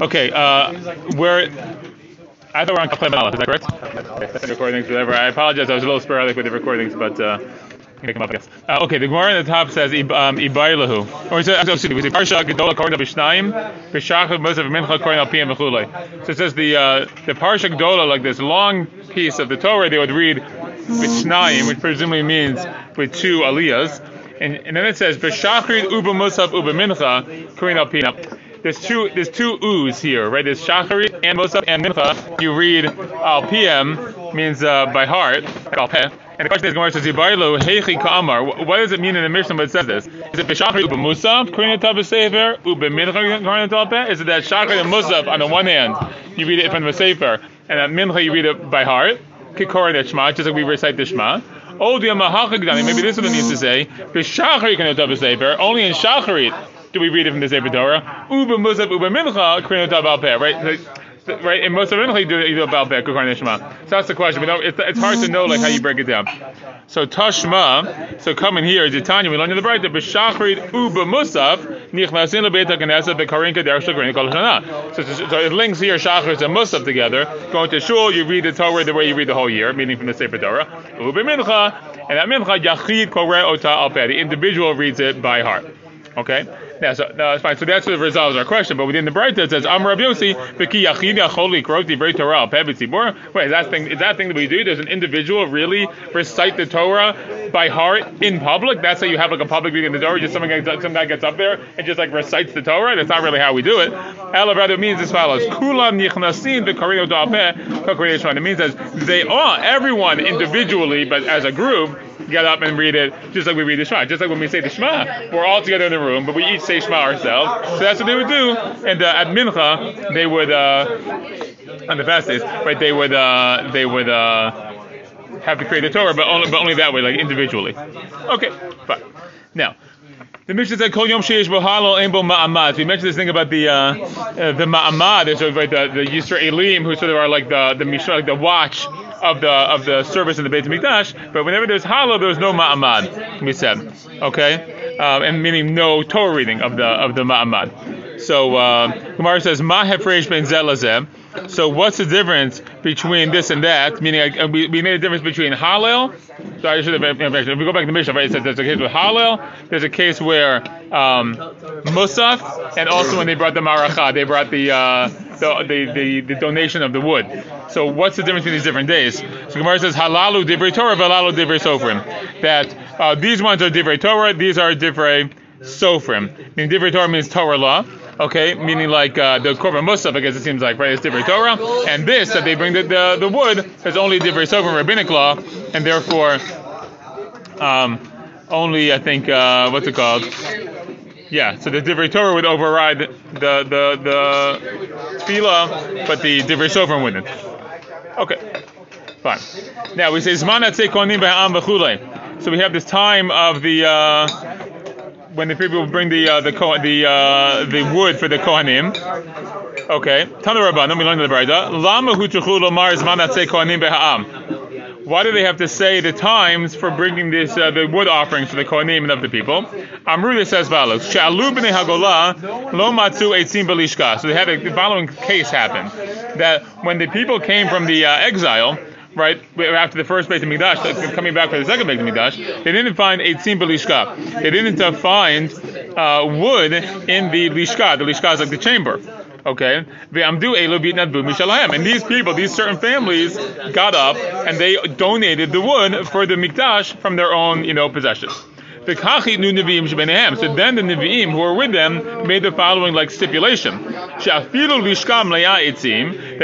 Okay, uh, we're. I thought we're on Malach, is that correct? Okay, recordings, whatever. I apologize, I was a little sporadic with the recordings, but uh, make them up, I guess. Uh, okay, the Gemara in the top says um, Ibaylahu. Or it says, excuse me, we say Parsha Gedola according to Bishnaim, Bishach Moshe Mincha according to Piyam. So it says the uh, the Parsha Gedola, like this long piece of the Torah, they would read Bishnaim, which presumably means with two aliyahs. And, and then it says Bishachrid Uba Musaf Uba Mincha according to there's two there's two oohs here, right? There's shachari and musaf and mincha. You read al pm means uh, by heart, al peh. And the question is, Gemara says, "Yibaylo heichi ka'amar." What does it mean in the Mishnah when it says this? Is it b'shachari uba musaf karina tav sefer uba mincha karina tav peh? Is it that shachari and musaf on the one hand you read it from the sefer, and at mincha you read it by heart? Kikorin et shema, just like we recite the shema. Oh, the Maybe this is what it means to say. B'shachari karina tav sefer. Only in shacharit do we read it from the Sefer Torah? Uba Musaf Uba Mincha Krinot Al Peh, right? right? In most of them, do it about Bek Nishma. So that's the question. We know it's, it's hard to know like how you break it down. So Tashma, so coming here, Tanya, we learn in the Bright, B'Shachrit Uba Musaf, Nichnasin LeBeit HaKnesset B'Karinka Derech Shagrin Kol Shana. So, so it links here Shachrit and Musaf together. Going to Shul, you read the Torah the way you read the whole year, meaning from the Sefer Torah. Uba Mincha, and that Mincha Yachid Koreh Ota Al The individual reads it by heart. Okay? Yeah, so no, it's fine. So that's what resolves our question. But within the Brighta it says, Am Rav Yossi, V'ki yachid yachol likrot divrei Torah al pebet Wait, is that thing? Is that thing that we do? Does an individual really recite the Torah by heart in public? That's how you have like a public reading of the Torah. Just some guy, some guy gets up there and just like recites the Torah. That's not really how we do it. Ela rather means as follows: Kulam nichnasin v'karino da'apeh It means as they all, everyone individually, but as a group get up and read it just like we read the Shema. Just like when we say the Shema, we're all together in the room, but we each say Shema ourselves. So that's what they would do. And uh, at Mincha, they would, uh, on the fast days, right, they would, uh, they would, uh, have to create the Torah, but only, but only that way, like individually. Okay, fine. Now, the Mishnah said, "Kol yom sheish bohalol ein bo ma'amad." We mentioned this thing about the uh, uh, the ma'amad. Sort of like the the Yisraelim who sort of are like the the like the watch of the of the service in the Beit Hamikdash. But whenever there's Hallel, there's no ma'amad. We said, okay, um, and meaning no Torah reading of the of the ma'amad. So uh, Gemara says, "Ma hefresh ben zelazem." So what's the difference between this and that? Meaning, uh, we, we made a difference between Hallel. So I should have, if we go back to Mishnah, right, it says there's a case with Hallel, there's a case where um, Musaf, and also when they brought the Maracha, they brought the, uh, the, the, the, the, donation of the wood. So what's the difference between these different days? So Gemara says Halalu Divrei Torah, Valalu Divrei Sofrim. That uh, these ones are Divrei Torah, these are Divrei Sofrim. Meaning Divrei Torah means Torah law okay, meaning like uh, the korban musaf, I guess it seems like, right? It's divrei Torah, and this that they bring the the, the wood is only divrei sofer rabbinic law, and therefore, um, only I think uh, what's it called? Yeah, so the divrei Torah would override the the the tefillah, but the divrei sofer wouldn't. Okay, fine. Now we say zman konim So we have this time of the. Uh, when the people bring the uh, the the uh, the wood for the kohanim. Okay, Tanu Rabbanim, we learned the Brayda. Lama hutuchu lomar zman kohanim beha'am. Why do they have to say the times for bringing this uh, the wood offerings for the kohanim and of the people? Amruda says follows: She'alu b'nei hagolah lo matzu eitzim belishka. So they had a, the following case happen that when the people came from the uh, exile right, after the first Beit Hamikdash, coming back for the second Beit Hamikdash, they didn't find Eitzim Belishka. They didn't uh, find uh, wood in the Lishka. The Lishka is like the chamber. Okay, and these people, these certain families, got up and they donated the wood for the mikdash from their own, you know, possessions. So then the Nevi'im who were with them made the following like stipulation. That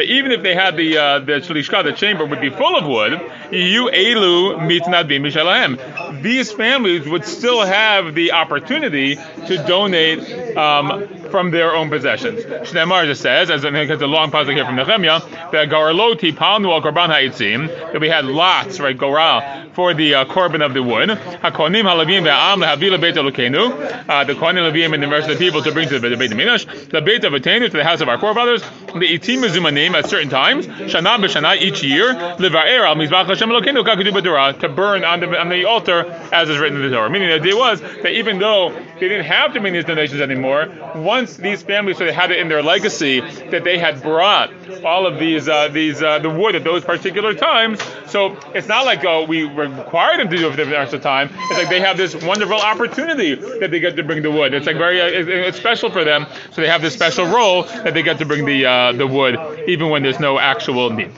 even if they had the uh, the Lishka, the chamber would be full of wood, you elu mitnadvim these families would still have the opportunity to donate um, from their own possessions. Shneimar just says, as I think it's a long passage here from Nehemiah, that al Korban Ha'itzim, that we had lots, right, Goral, for the uh, Korban of the wood. Hakonim Halavim Ve'am Lehavila Beit Elokenu, uh, the Kohanim Levim and the rest of the people to bring to the Beit Hamikdash, the Beit of Atenu to the house of our forefathers, the Itim Zumanim at certain times, Shana B'Shana each year, Livaer al Mizbach Hashem Elokenu Kakudu to burn on the, on the altar as is written in the Torah. Meaning the idea was that even though they didn't have to bring these donations anymore, one these families sort of had it in their legacy that they had brought all of these uh, these uh, the wood at those particular times. So it's not like oh, we require them to do it for the of time. It's like they have this wonderful opportunity that they get to bring the wood. It's like very uh, it's special for them. So they have this special role that they get to bring the uh, the wood even when there's no actual need.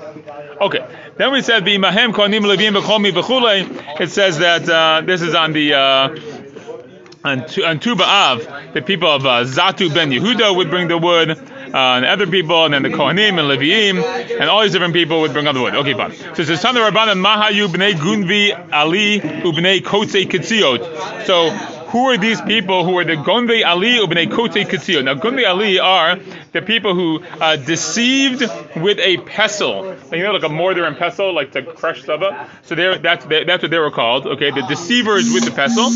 Okay. Then we said. It says that uh, this is on the uh, on, on Tu B'Av, the people of uh, Zatu ben Yehuda would bring the wood, uh, and other people, and then the Kohanim and Leviim, and all these different people would bring on the wood. Okay, fine. So it says, Tana Rabbanan Mahayu b'nei Gunvi Ali ubnei Kotze Kitziot. So who are these people who are the Gunvi Ali ubnei Kotze Kitziot? Now, Gunvi Ali are the people who uh, deceived with a pestle, you know, like a mortar and pestle, like to crush saba. So that's that's what they were called. Okay, the deceivers with the pestle,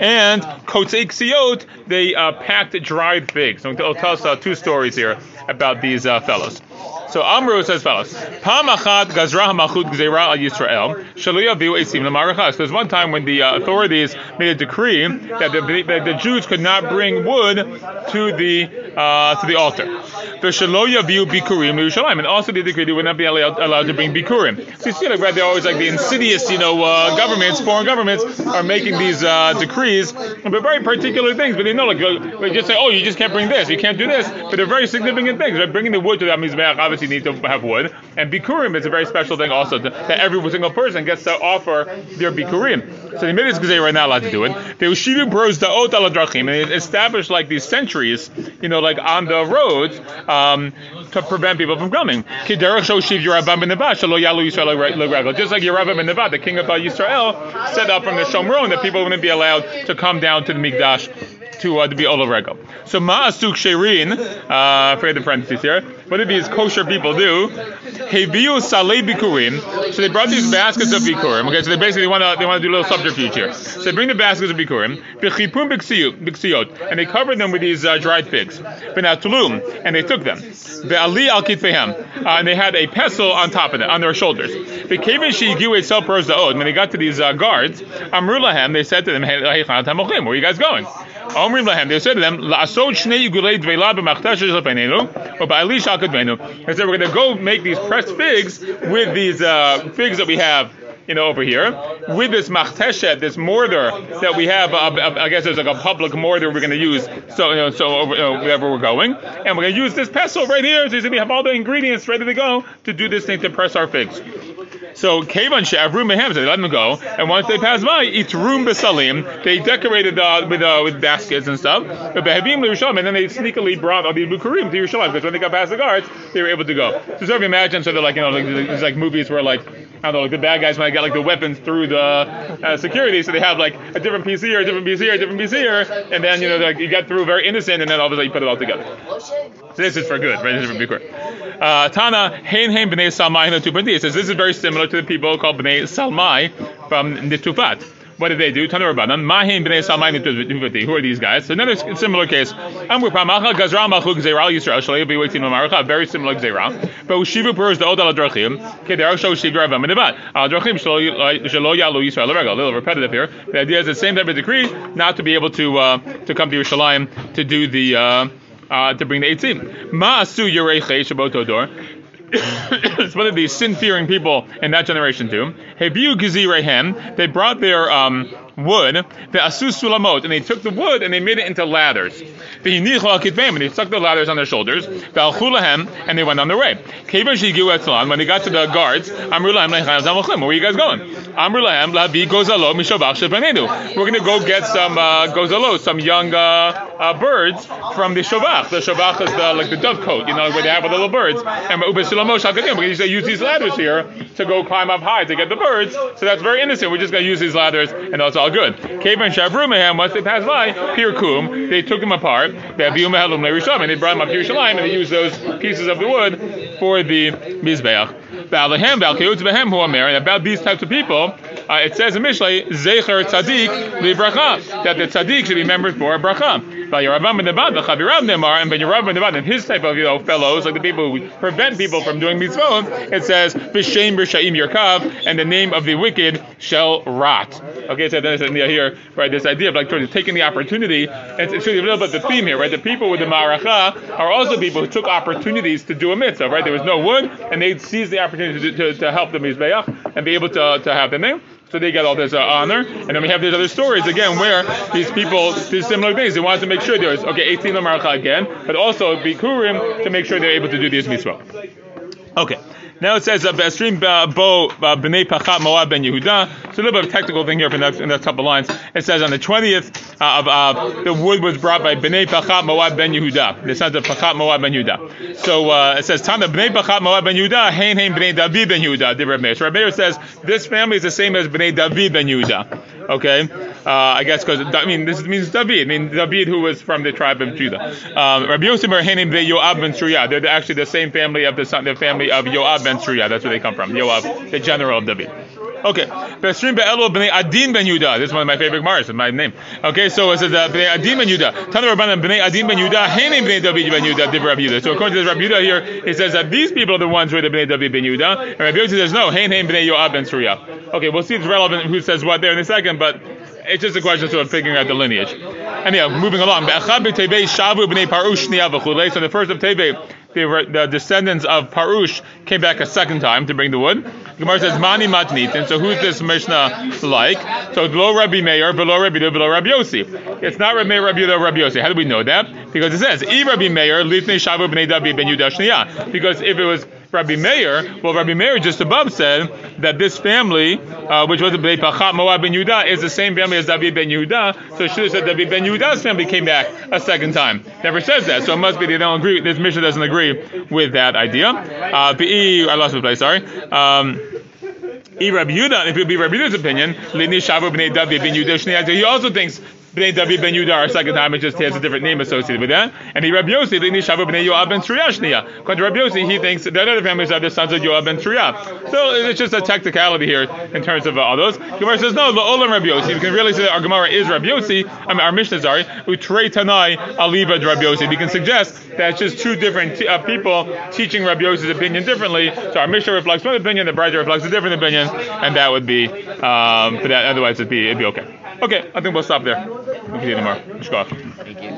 and kotzei ksiot, they uh, packed dried figs. So it'll tell us uh, two stories here about these uh, fellows. So Amru says fellows, Pam achat gazra hamachut gzeira al Yisrael shalu yaviu esim l'marachas. There's one time when the uh, authorities made a decree that the, that the Jews could not bring wood to the uh, to the altar. The shalo yaviu bikurim Yerushalayim, and also the decree they would not be allowed, allowed to bring bikurim. So you see, like right, they're always like the insidious, you know, uh, governments, foreign governments are making these uh, decrees about very particular things, but they know, like, they just say, oh, you just can't bring this, you can't do this, but they're very significant things. Right? Bringing the wood to that mizbeach obviously you need to have wood. And bikurim is a very special thing also to, that every single person gets to offer their bikurim. So the Midas Gazay right now allowed to do it. They ushivu bros the ot aladrachim and established like these sentries, you know, like on the roads um, to prevent people from coming. Just like Yerabam ben Nevat, the king of Yisrael, set up from the Shomron that people wouldn't be allowed to come down to the Mikdash to, uh, to be Olav. So Ma'asuk Sherin, uh, forget the parentheses here. What did these kosher people do? Heviu Saleh Bikurim. So they brought these baskets of Bikurim. Okay, so they basically want to they want to do a little subterfuge here. So they bring the baskets of Bikurim, Bechipum Biksiot, and they covered them with these uh, dried figs. Benatulum, and they took them. Ve'ali al Kitfehem, uh, and they had a pestle on top of them, on their shoulders. The Kevin Shigiu itself When they got to these uh, guards, Amrulahem, they said to them, Hey, where are you guys going? Lahem, they said to them, La'asod shnei yugulei dveila b'machtash shel or ba'ali shal They said, we're going to go make these pressed figs with these uh, figs that we have you know, over here, with this machteshet, this mortar that we have, uh, I guess there's like a public mortar we're going to use, so, you know, so over, you know, wherever we're going, and we're going to use this pestle right here, so we have all the ingredients ready to go to do this thing to press our figs. So Kavan Shavru Mehem, they let them go, and once they pass by, it's room besalim. They decorated uh, with uh, with baskets and stuff. And then they sneakily brought all these bukurim to Yerushalayim because when they got past the guards, they were able to go. So sort of imagine, so they're like you know, like, there's like movies where like I don't know, like the bad guys might get like the weapons through the uh, security, so they have like a different piece here, a different piece here, a different here, and then you know like you get through very innocent, and then all of a sudden you put it all together. So this is for good, right? This is for Bikur. Uh, Tana Hein Hein Bnei Salmai It says this is very similar to the people called Bnei Salmai from Nitufat. What did they do? Tanu Rabbanan, Mahim b'nei Salmai Nitufati. Who are these guys? So another similar case. Amru Pamacha Gazra Machu Gzeral Yisrael Shalei Be Waitin Maracha. Very similar Gzeral. But Ushivu Purus the Odal Adrachim. Are show Shigra Ravam Midavat. Adrachim Shalo Yalu Yisrael Rega. A little repetitive here. The idea is the same type of decree, not to be able to uh, to come to Yerushalayim to do the. Uh, uh, to bring the eitzim. Ma'asu yorei shabot odor. it's one of these sin-fearing people in that generation too. Hebiu gizirehem. They brought their um, wood, the asus sulamot, and they took the wood and they made it into ladders. The and they stuck the ladders on their shoulders. The and they went on their way. When they got to the guards, where are you guys going? We're going to go get some uh, gozalo, some young uh, uh, birds from the shovach. The shovach is the, like the dove coat, you know, where they have the little birds. And going to use these ladders here to go climb up high to get the birds. So that's very innocent. We're just going to use these ladders, and that's all good. Kavan Shavrumahem, once they passed by, Pirkum, they took them apart. They and they brought them up to Yerushalayim, and they used those pieces of the wood for the Mizbeach. And about these types of people, uh, it says in Mishlei, Zecher Tzadik Bracha, that the Tzadik should be remembered for a Bracha. But Yeravam ben Nebat, the Chavirav Nemar, and Ben Yeravam ben Nebat, and his type of you know fellows, like the people who prevent people from doing mitzvot, it says B'Shem B'Shaim Yerkav, and the name of the wicked shall rot. Okay, so then it's here, right? This idea of like taking the opportunity. It's, it's really a little bit the theme here, right? The people with the maracha are also people who took opportunities to do a mitzvah, right? There was no wood, and they seized the opportunity to, to, to help the mizbeach and be able to, to have the name. So they get all this uh, honor, and then we have these other stories again where these people do similar things. They wanted to make sure there's okay 18 Maracha again, but also bikurim to make sure they're able to do these mitzvah. Okay. Now it says a B'Estrim Bo B'nei Pachat Moab Ben Yehuda. It's a little bit of a technical thing here for the next, the next couple lines. It says on the twentieth uh, of uh, the wood was brought by B'nei Pachat Moab Ben Yehuda. The sons of Pachat Moab Ben Yehuda. So uh, it says Tana B'nei Pachat Moab Ben Yehuda Hein Hein B'nei David Ben Yehuda. Reb Meir. So Reb Meir says this family is the same as B'nei David Ben Yehuda. Okay, uh, I guess because I mean this means David. I mean David who was from the tribe of Judah. Um, Rabbi Yosef Bar Hein B'nei Yoab Ben Surya. They're actually the same family of the son, the family of Yoab Ben Surya. That's where they come from. Yoav, the general of David. Okay. B'Estrim Be'elo B'nei Adin Ben Yuda. This is one of my favorite Gemars, my name. Okay, so it says uh, B'nei Adin Ben Yuda. Tana Rabbanan B'nei Adin Ben Yuda. Henim B'nei David Ben Yuda. Div Rabbi Yuda. So according to this Rabbi Yuda here, it says that these people are the ones who are the B'nei David Ben Yuda. And Rabbi Yuda says no. Hein Hein B'nei Yoav Ben Surya. Okay, we'll see it's relevant who says what there in a second, but it's just a question sort of figuring out the lineage. Anyhow, moving along. So the first of Tebe, the, descendants of Parush came back a second time to bring the wood. Gemara says Mani Matnitin. So who's this Mishnah like? So below Rabbi Meir, below Rabbi Yehuda, below Rabbi Yossi. It's not Rabbi Meir, Rabbi Yehuda, Rabbi Yossi. How do we know that? Because it says I Rabbi Meir litnei shavu b'nei David ben Yudah Because if it was Rabbi Meir, well, Rabbi Meir just above said that this family, uh, which was the Bnei Pachat Moab ben Yehuda, is the same family as David ben Yehuda. So it should have said David ben Yehuda's family came back a second time. Never says that, so it must be they don't agree. This mission doesn't agree with that idea. Uh, I lost my place. Sorry. Um, Rabbi if it would be Rabbi Yehuda's opinion, he also thinks Bnei David ben Yudah our second time, it just has a different name associated with that. And he Rabbi Yossi, Bnei Shavu Bnei Yoav ben Tzriyashniya. According to Rabbi Yossi, he thinks that other families are the sons of Yoav ben Tzriyah. So it's just a technicality here in terms of uh, all those. Gemara says, no, Olam Rabbi Yossi. You can really say that our Gemara is Rabbi Yossi, I mean, our Mishnah, sorry, Utrei Tanai Aliva Rabbi Yossi. We can suggest that it's just two different t- uh, people teaching Rabbi Yossi's opinion differently. So our Mishnah reflects one opinion, the Bride reflects a different opinion, and that would be, um, but that, otherwise it'd be, it'd be okay. Okay, I think we'll stop there. We'll continue tomorrow. Thank you.